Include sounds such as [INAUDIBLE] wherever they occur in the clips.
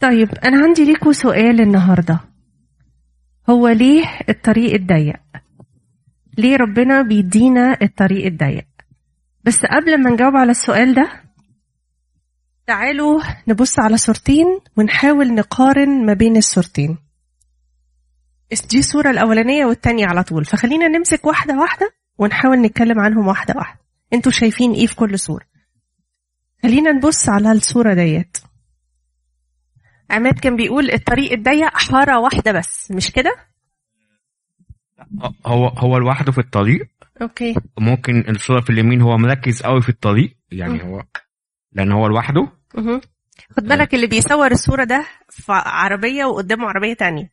طيب أنا عندي ليكوا سؤال النهاردة. هو ليه الطريق الضيق؟ ليه ربنا بيدينا الطريق الضيق؟ بس قبل ما نجاوب على السؤال ده تعالوا نبص على صورتين ونحاول نقارن ما بين الصورتين. دي الصورة الأولانية والتانية على طول. فخلينا نمسك واحدة واحدة ونحاول نتكلم عنهم واحدة واحدة. أنتوا شايفين إيه في كل صورة؟ خلينا نبص على الصورة ديت. عماد كان بيقول الطريق الضيق حارة واحدة بس مش كده؟ هو هو لوحده في الطريق. أوكي. ممكن الصورة في اليمين هو مركز قوي في الطريق يعني هو لأن هو لوحده. مه. خد بالك اللي بيصور الصورة ده في عربية وقدامه عربية تانية.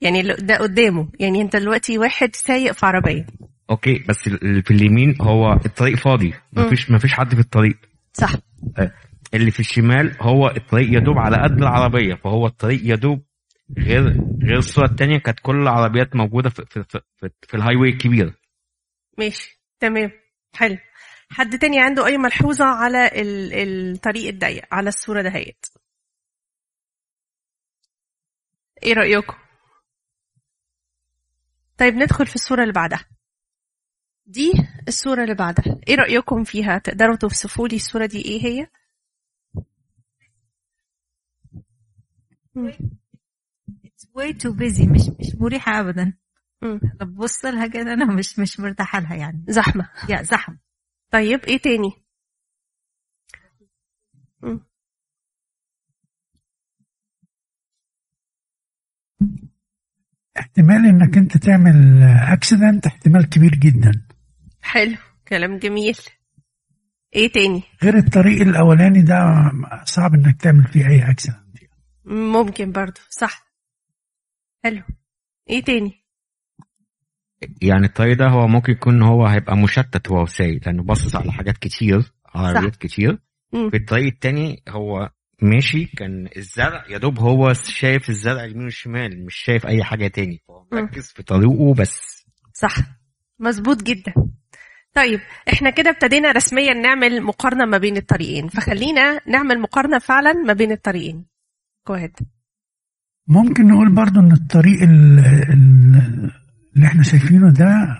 يعني ده قدامه. يعني انت دلوقتي واحد سايق في عربية. okay بس اللي في اليمين هو الطريق فاضي. مفيش مفيش حد في الطريق. صح. آه، اللي في الشمال هو الطريق يدوب على قد العربية فهو الطريق يدوب غير غير الصورة التانية كانت كل العربيات موجودة في في في, في, ال highway الكبير ماشي تمام حلو. حد تاني عنده أي ملحوظة على ال- الطريق الضيق على الصورة دهيت؟ إيه رأيكم؟ طيب ندخل في الصورة اللي بعدها. دي الصورة اللي بعدها. إيه رأيكم فيها؟ تقدروا توصفوا لي الصورة دي إيه هي؟ It's way too busy. مش مش مريحة أبدا. مم. ببص لها كده أنا مش مش مرتاحة لها يعني. زحمة. يا زحمة. طيب إيه تاني؟ مم. احتمال إنك أنت تعمل accident احتمال كبير جدا. حلو كلام جميل. إيه تاني؟ غير الطريق الأولاني ده صعب إنك تعمل فيه أي accident ممكن برضو صح. حلو. إيه تاني؟ يعني الطريق ده هو ممكن يكون هو هيبقى مشتت وهو سايق لأنه باصص على حاجات كتير عربيات كتير. مم. في الطريق التاني هو ماشي كان الزرع يا دوب هو شايف الزرع اليمين والشمال مش شايف أي حاجة تاني. فهو مم. مركز في طريقه بس. صح. مظبوط جدا. طيب إحنا كده ابتدينا رسميا نعمل مقارنة ما بين الطريقين. فخلينا نعمل مقارنة فعلا ما بين الطريقين. جو ahead. ممكن نقول برضو إن الطريق ال- ال- اللي إحنا شايفينه ده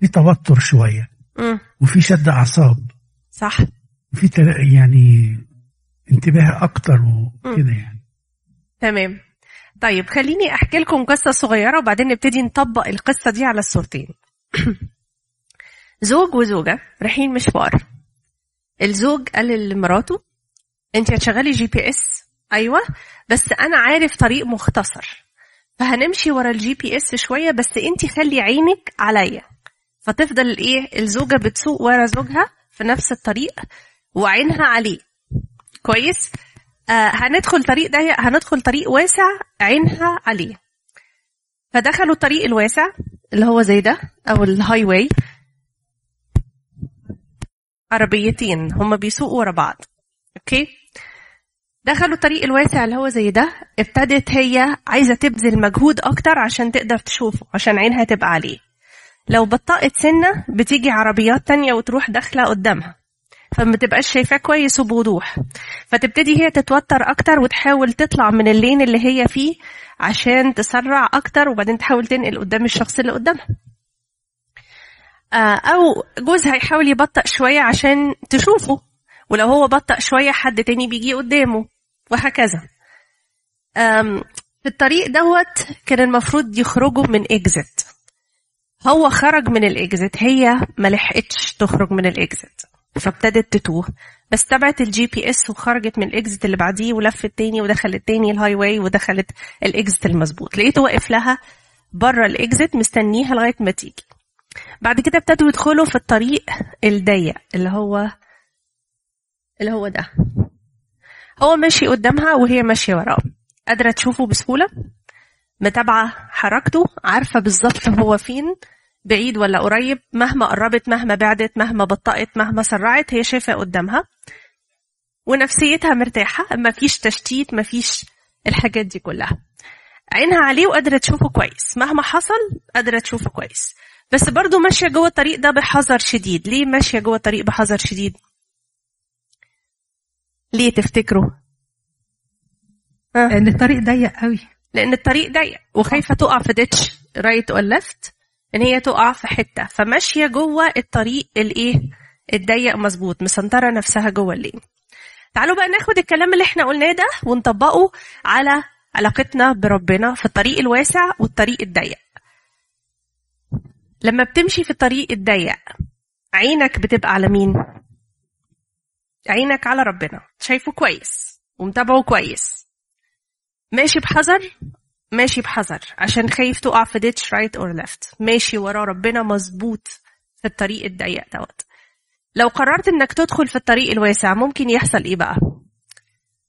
فيه توتر شوية. مم. وفي شد أعصاب. صح. تل- يعني انتباه أكتر وكده يعني. تمام. طيب خليني أحكي لكم قصة صغيرة وبعدين نبتدي نطبق القصة دي على الصورتين. [CLEARS THROAT] زوج وزوجة رايحين مشوار. الزوج قال لمراته أنت هتشغلي GPS أيوه. بس أنا عارف طريق مختصر. فهنمشي ورا ال GPS شوية بس أنت خلي عينك عليا. فتفضل إيه الزوجة بتسوق ورا زوجها في نفس الطريق وعينها عليه. كويس؟ آه هندخل طريق ضيق هندخل طريق واسع عينها عليه. فدخلوا الطريق الواسع اللي هو زي ده أو ال highway عربيتين هما بيسوقوا ورا بعض. okay؟ دخلوا الطريق الواسع اللي هو زي ده ابتدت هي عايزة تبذل مجهود أكتر عشان تقدر تشوفه عشان عينها تبقى عليه. لو بطأت سنة بتيجي عربيات تانية وتروح داخلة قدامها. فما تبقاش شايفاه كويس وبوضوح. فتبتدي هي تتوتر أكتر وتحاول تطلع من اللين اللي هي فيه عشان تسرع أكتر وبعدين تحاول تنقل قدام الشخص اللي قدامها. آه، أو جوزها يحاول يبطأ شوية عشان تشوفه. ولو هو بطأ شوية حد تاني بيجي قدامه. وهكذا. في الطريق دوت كان المفروض يخرجوا من exit هو خرج من ال exit هي ما لحقتش تخرج من ال exit فابتدت تتوه. بس تبعت ال GPS وخرجت من ال exit اللي بعديه ولفت تاني ودخلت تاني ال highway ودخلت ال exit المظبوط. لقيته واقف لها بره ال exit مستنيها لغاية ما تيجي. بعد كده ابتدوا يدخلوا في الطريق الضيق اللي هو اللي هو ده. هو ماشي قدامها وهي ماشية وراه. قادرة تشوفه بسهولة. متابعة حركته. عارفة بالظبط هو فين. بعيد ولا قريب. مهما قربت مهما بعدت مهما بطأت مهما سرعت هي شايفة قدامها. ونفسيتها مرتاحة. مفيش تشتيت مفيش الحاجات دي كلها. عينها عليه وقادرة تشوفه كويس. مهما حصل قادرة تشوفه كويس. بس برضو ماشية جوه الطريق ده بحذر شديد. ليه ماشية جوه الطريق بحذر شديد؟ ليه تفتكروا؟ آه. الطريق ضيق قوي. لأن الطريق ضيق. وخايفه تقع في ditch right or left إن هي تقع في حتة. فماشيه جوه الطريق الإيه؟ الضيق مظبوط. مسنترة نفسها جوه ال lane. تعالوا بقى ناخد الكلام اللي إحنا قلناه ده ونطبقه على علاقتنا بربنا في الطريق الواسع والطريق الضيق. لما بتمشي في الطريق الضيق عينك بتبقى على مين؟ عينك على ربنا. شايفه كويس. ومتابعه كويس. ماشي بحذر؟ ماشي بحذر. عشان خايف تقع في ditch right or left ماشي ورا ربنا مظبوط في الطريق الضيق دوت. لو قررت إنك تدخل في الطريق الواسع ممكن يحصل إيه بقى؟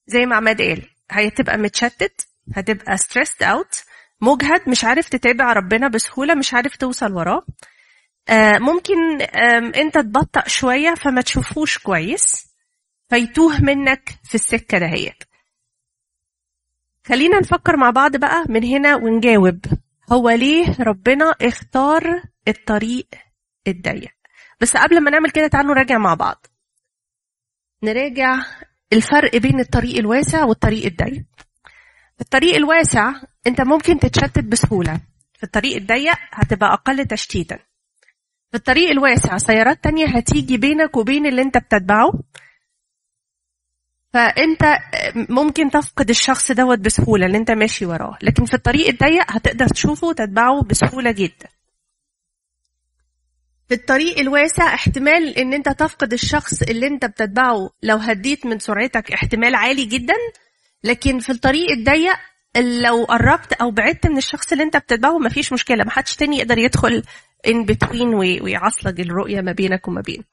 زي ما عماد قال هتبقى متشتت هتبقى stressed out مجهد مش عارف تتابع ربنا بسهولة مش عارف توصل وراه. آه، ممكن آم، انت تبطأ شوية فما تشوفوش كويس. فيتوه منك في السكة دهيت خلينا نفكر مع بعض بقى من هنا ونجاوب. هو ليه ربنا اختار الطريق الضيق؟ بس قبل ما نعمل كده تعالوا نراجع مع بعض. نراجع الفرق بين الطريق الواسع والطريق الضيق. في الطريق الواسع انت ممكن تتشتت بسهولة. في الطريق الضيق هتبقى أقل تشتيتا. في الطريق الواسع سيارات تانية هتيجي بينك وبين اللي انت بتتبعه. فأنت ممكن تفقد الشخص دوت بسهولة اللي انت ماشي وراه. لكن في الطريق الضيق هتقدر تشوفه وتتبعه بسهولة جدا. في الطريق الواسع احتمال إن انت تفقد الشخص اللي انت بتتبعه لو هديت من سرعتك احتمال عالي جدا. لكن في الطريق الضيق لو قربت أو بعدت من الشخص اللي انت بتتبعه مفيش مشكلة. محدش تاني يقدر يدخل ان بتوين ويعصلج الرؤية ما بينك وما بينه.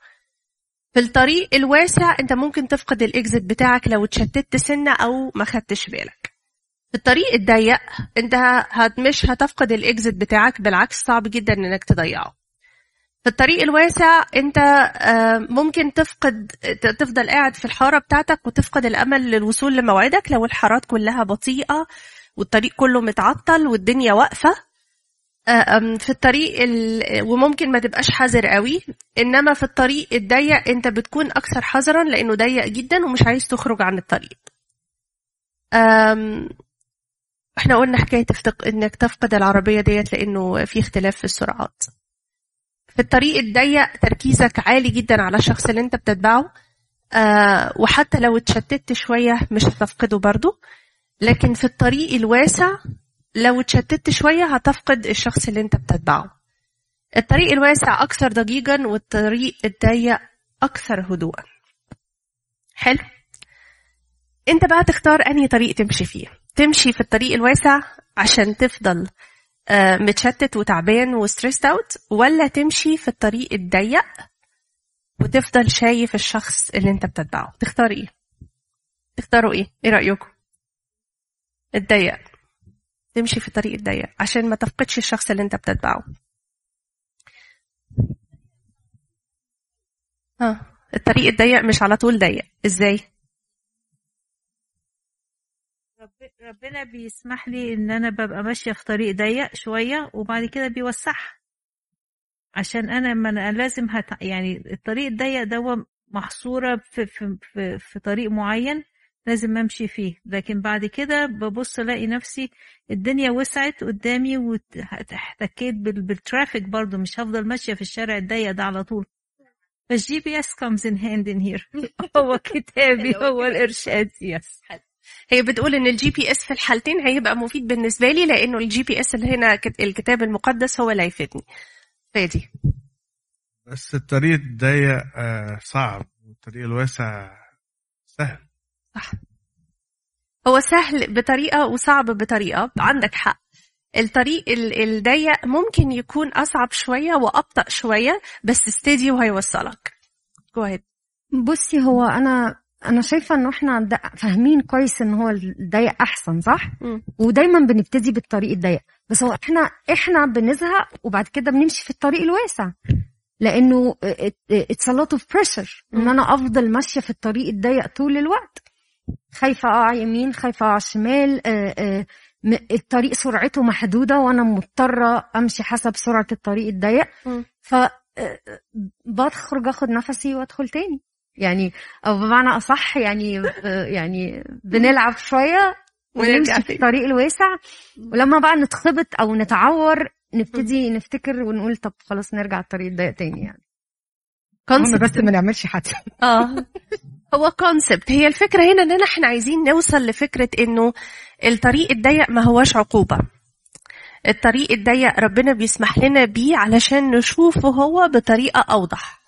في الطريق الواسع انت ممكن تفقد الاكزit بتاعك لو اتشتت سنة أو ما خدتش بالك. في الطريق الضيق انت هت مش هتفقد الاكزit بتاعك بالعكس صعب جدا انك تضيعه. في الطريق الواسع انت آه، ممكن تفقد تفضل قاعد في الحارة بتاعتك وتفقد الأمل للوصول لموعدك لو الحارات كلها بطيئة والطريق كله متعطل والدنيا واقفة. في الطريق ال... وممكن ما تبقاش حذر قوي إنما في الطريق الضيق أنت بتكون أكثر حذرا لأنه ضيق جدا ومش عايز تخرج عن الطريق. أم، إحنا قلنا حكاية تفتق... إنك تفقد العربية ديت لأنه في اختلاف في السرعات. في الطريق الضيق تركيزك عالي جدا على الشخص اللي أنت بتتبعه آه وحتى لو اتشتت شوية مش هتفقده برضو لكن في الطريق الواسع لو اتشتت شوية هتفقد الشخص اللي انت بتتبعه. الطريق الواسع أكثر ضجيجا والطريق الضيق أكثر هدوءا. حلو. انت بقى تختار أنهي طريق تمشي فيه. تمشي في الطريق الواسع عشان تفضل آه، متشتت وتعبان و stressed out ولا تمشي في الطريق الضيق وتفضل شايف الشخص اللي انت بتتبعه. تختار إيه؟ تختاروا إيه؟ إيه رأيكم؟ الضيق. تمشي في الطريق الضيق عشان ما تفقدش الشخص اللي انت بتتبعه. ها الطريق الضيق مش على طول ضيق. إزاي؟ رب- ربنا بيسمح لي ان أنا ببقى ماشية في طريق ضيق شوية وبعد كده بيوسعها. عشان أنا ما أنا لازم هت... يعني الطريق الضيق ده محصورة في في في, في طريق معين. لازم أمشي فيه. لكن بعد كده ببص ألاقي نفسي الدنيا وسعت قدامي واحتكيت بال... بال traffic برضو. مش هفضل ماشية في الشارع الضيق ده على طول. فال GPS comes in handy here. [LAUGHS] هو كتابي هو الإرشاد yes هي بتقول إن ال GPS في الحالتين هيبقى مفيد بالنسبة لي لأنه ال GPS اللي هنا كت- الكتاب المقدس هو اللي هيفيدني. فادي. بس الطريق الضيق آه، صعب. والطريق الواسع سهل. هو سهل بطريقة وصعب بطريقة. عندك حق. الطريق ال- الضيق ممكن يكون أصعب شوية وأبطأ شوية بس استدي وهيوصلك جو. بصي هو أنا أنا شايفة إنه إحنا فاهمين كويس إن هو الضيق أحسن صح؟ مم. ودايما بنبتدي بالطريق الضيق. بس هو إحنا إحنا بنزهق وبعد كده بنمشي في الطريق الواسع. لأنه اتس a lot of pressure. إن. أنا أفضل ماشية في الطريق الضيق طول الوقت. خايفة اقع يمين خايفة اقع شمال آه، آه، م- الطريق سرعته محدودة وأنا مضطرة أمشي حسب سرعة الطريق الضيق. ف آه، بخرج آخد نفسي وأدخل تاني. يعني أو بمعنى أصح يعني آه، يعني بنلعب شوية ونرجع ونمشي في. الطريق الواسع. ولما بقى نتخبط أو نتعور نبتدي نفتكر ونقول طب خلاص نرجع الطريق الضيق تاني يعني. concept. بس ما نعملش حادثة. آه. [LAUGHS] هو كونسبت هي الفكرة هنا اننا إحنا عايزين نوصل لفكرة إنه الطريق الضيق ما هوش عقوبة. الطريق الضيق ربنا بيسمح لنا بيه علشان نشوفه هو بطريقة أوضح.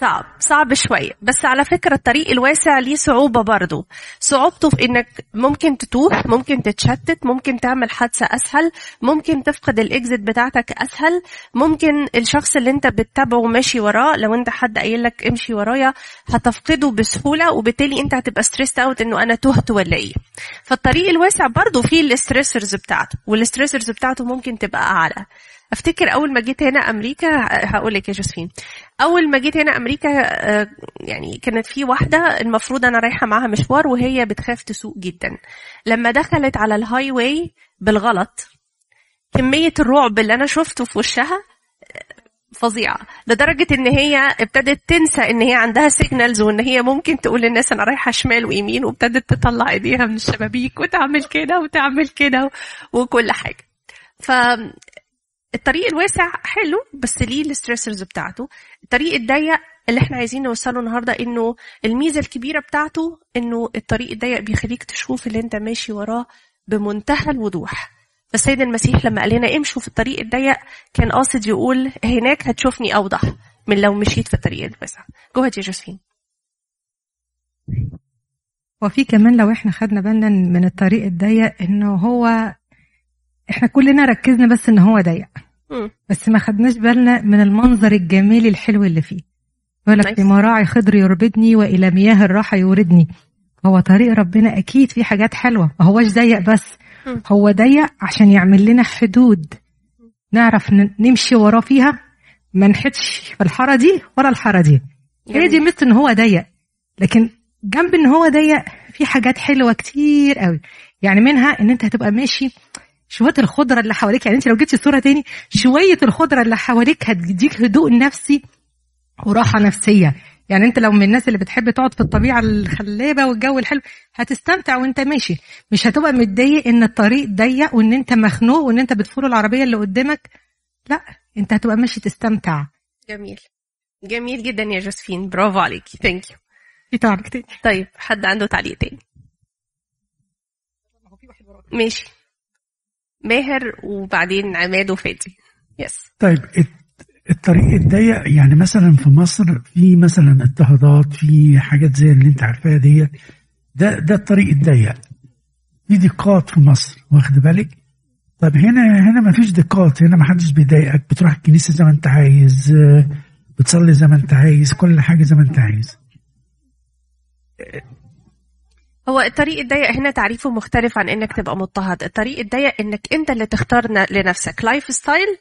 صعب صعب شوية بس على فكرة الطريق الواسع ليه صعوبة برضو. صعوبته في إنك ممكن تتوه ممكن تتشتت ممكن تعمل حادثة أسهل ممكن تفقد ال exit بتاعتك أسهل ممكن الشخص اللي أنت بتتابعه ماشي وراه لو أنت حد قايل لك امشي ورايا هتفقده بسهولة وبالتالي أنت هتبقى stressed out إنه أنا تهت ولا إيه. فالطريق الواسع برضو فيه ال stressors بتاعته وال stressors بتاعته ممكن تبقى أعلى. أفتكر أول ما جيت هنا أمريكا هقول لك يا جوزفين. أول ما جيت هنا أمريكا آه، يعني كانت في واحدة المفروض أنا رايحة معاها مشوار وهي بتخاف تسوق جدا. لما دخلت على ال highway بالغلط كمية الرعب اللي أنا شفته في وشها فظيعة. لدرجة إن هي ابتدت تنسى إن هي عندها signals وإن هي ممكن تقول للناس أنا رايحة شمال ويمين وابتدت تطلع إيديها من الشبابيك وتعمل كده وتعمل كده وكل حاجة. ف الطريق الواسع حلو بس ليه ال stressors بتاعته؟ الطريق الضيق اللي إحنا عايزين نوصله النهارده إنه الميزة الكبيرة بتاعته إنه الطريق الضيق بيخليك تشوف اللي أنت ماشي وراه بمنتهى الوضوح. فالسيد المسيح لما قال لنا امشوا في الطريق الضيق كان قاصد يقول هناك هتشوفني أوضح من لو مشيت في الطريق الواسع. جوه يا جوزفين وفي كمان لو إحنا خدنا بالنا من الطريق الضيق إنه هو إحنا كلنا ركزنا بس إن هو ضيق. بس ما خدناش بالنا من المنظر الجمالي الحلو اللي فيه. يقول لك مراعي خضر يربدني وإلى مياه الراحة يوردني. هو طريق ربنا أكيد فيه حاجات حلوة. ما هوش ضيق بس. هو ضيق عشان يعمل لنا حدود. نعرف نمشي وراه فيها. ما نحدش في الحارة دي ولا الحارة دي. هي دي مثل إن هو ضيق. لكن جنب إن هو ضيق في حاجات حلوة كتير قوي. يعني منها إن أنت هتبقى ماشي شوية الخضرة اللي حواليك. يعني انت لو جبتي صورة تاني شوية الخضرة اللي حواليك هتديك هدوء نفسي وراحة نفسية. يعني انت لو من الناس اللي بتحب تقعد في الطبيعة الخلابة والجو الحلو هتستمتع وانت ماشي. مش هتبقى متضايق ان الطريق ضيق وان انت مخنوق وان انت بت follow العربية اللي قدامك. لا انت هتبقى ماشي تستمتع. جميل. جميل جدا يا جوزفين. برافو عليكي. thank you في تعليق تاني. طيب حد عنده تعليق تاني؟ ماشي. ماهر وبعدين عماد وفادي يس طيب الطريق الضيق يعني مثلا في مصر في مثلا اضطهادات في حاجات زي اللي أنت عارفاها ديت ده ده الطريق الضيق. في دقات في مصر واخد بالك؟ طب هنا هنا ما فيش دقات هنا ما حدش بيضايقك بتروح الكنيسة زي ما أنت عايز بتصلي زي ما أنت عايز كل حاجة زي ما أنت عايز. هو الطريق الضيق هنا تعريفه مختلف عن إنك تبقى مضطهد. الطريق الضيق إنك أنت اللي تختار لنفسك. lifestyle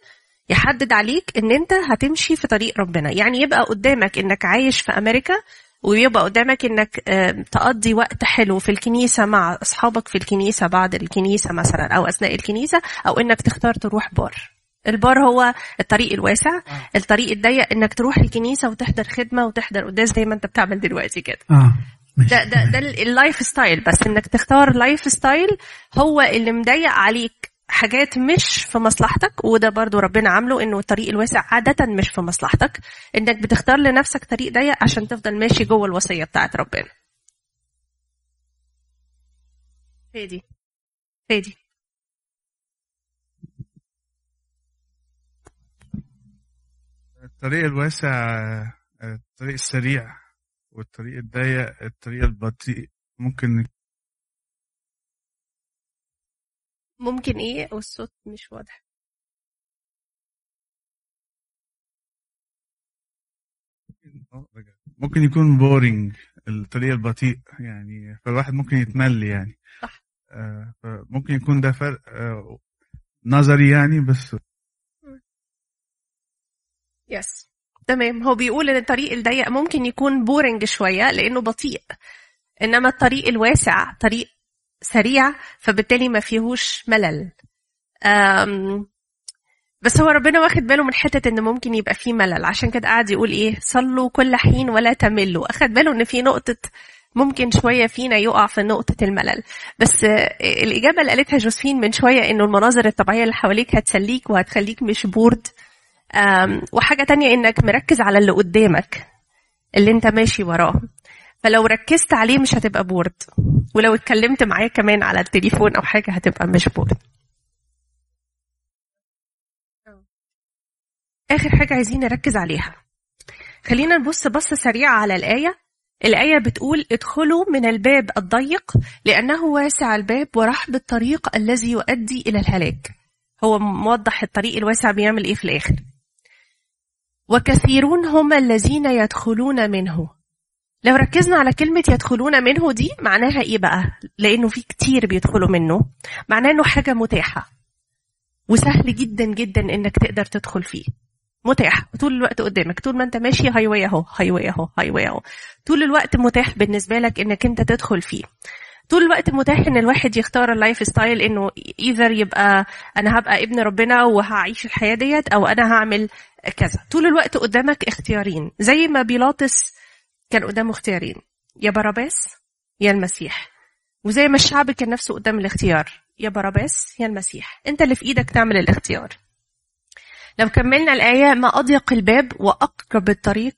يحدد عليك إن أنت هتمشي في طريق ربنا. يعني يبقى قدامك إنك عايش في أمريكا ويبقى قدامك إنك تقضي وقت حلو في الكنيسة مع أصحابك في الكنيسة بعد الكنيسة مثلا أو أثناء الكنيسة أو إنك تختار تروح بار. البار هو الطريق الواسع. الطريق الضيق إنك تروح الكنيسة وتحضر خدمة وتحضر. قداس زي ما أنت بتعمل دلوقتي كده. ماشي ده ده ده ال- ال lifestyle بس إنك تختار lifestyle هو اللي مضيق عليك حاجات مش في مصلحتك وده برضو ربنا عامله إنه الطريق الواسع عادة مش في مصلحتك. إنك بتختار لنفسك طريق ضيق عشان تفضل ماشي جوه الوصية بتاعت ربنا. فادي. فادي. الطريق الواسع الطريق السريع. والطريق الضيق الطريق البطيء ممكن ممكن إيه؟ والصوت مش واضح. ممكن يكون boring الطريق البطيء يعني فالواحد ممكن يتمل يعني. صح. آه، فممكن يكون ده فرق آه، نظري يعني بس yes تمام. هو بيقول إن الطريق الضيق ممكن يكون boring شوية لأنه بطيء. إنما الطريق الواسع طريق سريع فبالتالي ما فيهوش ملل. بس هو ربنا واخد باله من حتة إن ممكن يبقى فيه ملل. عشان كده قاعد يقول إيه؟ صلوا كل حين ولا تملوا. أخد باله إن في نقطة ممكن شوية فينا يقع في نقطة الملل. بس الإجابة اللي قالتها جوزفين من شوية إنه المناظر الطبيعية اللي حواليك هتسليك وهتخليك مش بورد وحاجة تانية إنك مركز على اللي قدامك اللي أنت ماشي وراه. فلو ركزت عليه مش هتبقى bored ولو اتكلمت معاه كمان على التليفون أو حاجة هتبقى مش bored آخر حاجة عايزين نركز عليها. خلينا نبص بصة سريعة على الآية. الآية بتقول ادخلوا من الباب الضيق لأنه واسع الباب ورحب الطريق الذي يؤدي إلى الهلاك. هو موضح الطريق الواسع بيعمل إيه في الآخر. وكثيرون هم الذين يدخلون منه. لو ركزنا على كلمة يدخلون منه دي معناها إيه بقى؟ لأنه في كتير بيدخلوا منه. معناه إنه حاجة متاحة. وسهل جدا جدا إنك تقدر تدخل فيه. متاح. طول الوقت قدامك. طول ما أنت ماشي highway أهو. highway أهو. highway أهو. طول الوقت متاح بالنسبة لك إنك أنت تدخل فيه. طول الوقت متاح إن الواحد يختار ال lifestyle إنه either يبقى أنا هبقى ابن ربنا وهعيش الحياة ديت أو أنا هعمل كذا. طول الوقت قدامك اختيارين. زي ما بيلاطس كان قدامه اختيارين. يا باراباس يا المسيح. وزي ما الشعب كان نفسه قدام الاختيار. يا باراباس يا المسيح. انت اللي في إيدك تعمل الاختيار. لو كملنا الآية ما أضيق الباب وأكرب الطريق.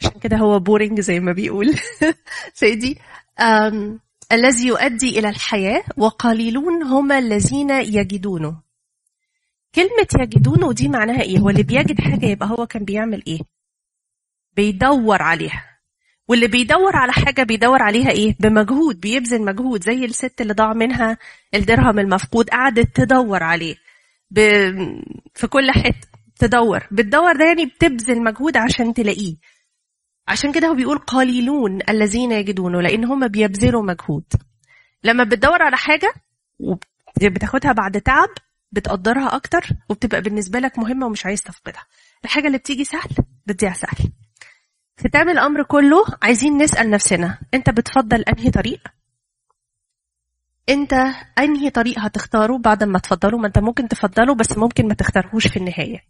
عشان كده هو boring زي ما بيقول. [LAUGHS] سيدي الذي يؤدي إلى الحياة وقليلون هم الذين يجدونه. كلمة يجدونه دي معناها إيه؟ هو اللي بيجد حاجة يبقى هو كان بيعمل إيه؟ بيدور عليها واللي بيدور على حاجة بيدور عليها إيه؟ بمجهود بيبذل مجهود زي الست اللي ضاع منها الدرهم المفقود قعدت تدور عليه ب... في كل حتة تدور بتدور ده يعني بتبذل مجهود عشان تلاقيه عشان كده هو بيقول قليلون الذين يجدونه لأن هم بيبذلوا مجهود لما بتدور على حاجة وبتاخدها بعد تعب بتقدرها أكتر وبتبقى بالنسبة لك مهمة ومش عايز تفقدها. الحاجة اللي بتيجي سهل بتضيع سهل. ختام الأمر كله عايزين نسأل نفسنا أنت بتفضل أنهي طريق؟ أنت أنهي طريق هتختاره بعد ما تفضله؟ ما أنت ممكن تفضله بس ممكن ما تختارهوش في النهاية.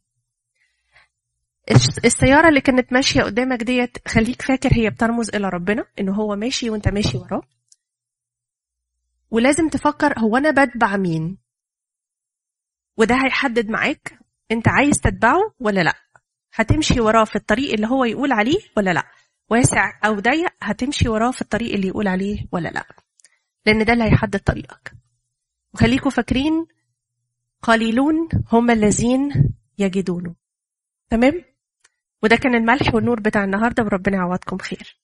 الس- السيارة اللي كانت ماشية قدامك ديت خليك فاكر هي بترمز إلى ربنا إنه هو ماشي وأنت ماشي وراه. ولازم تفكر هو أنا بتبع مين؟ وده هيحدد معاك أنت عايز تتبعه ولا لأ. هتمشي وراه في الطريق اللي هو يقول عليه ولا لأ. واسع أو ضيق هتمشي وراه في الطريق اللي يقول عليه ولا لأ. لأن ده اللي هيحدد طريقك. وخليكوا فاكرين قليلون هم الذين يجدونه. تمام؟ وده كان الملح والنور بتاع النهارده وربنا يعوضكم خير.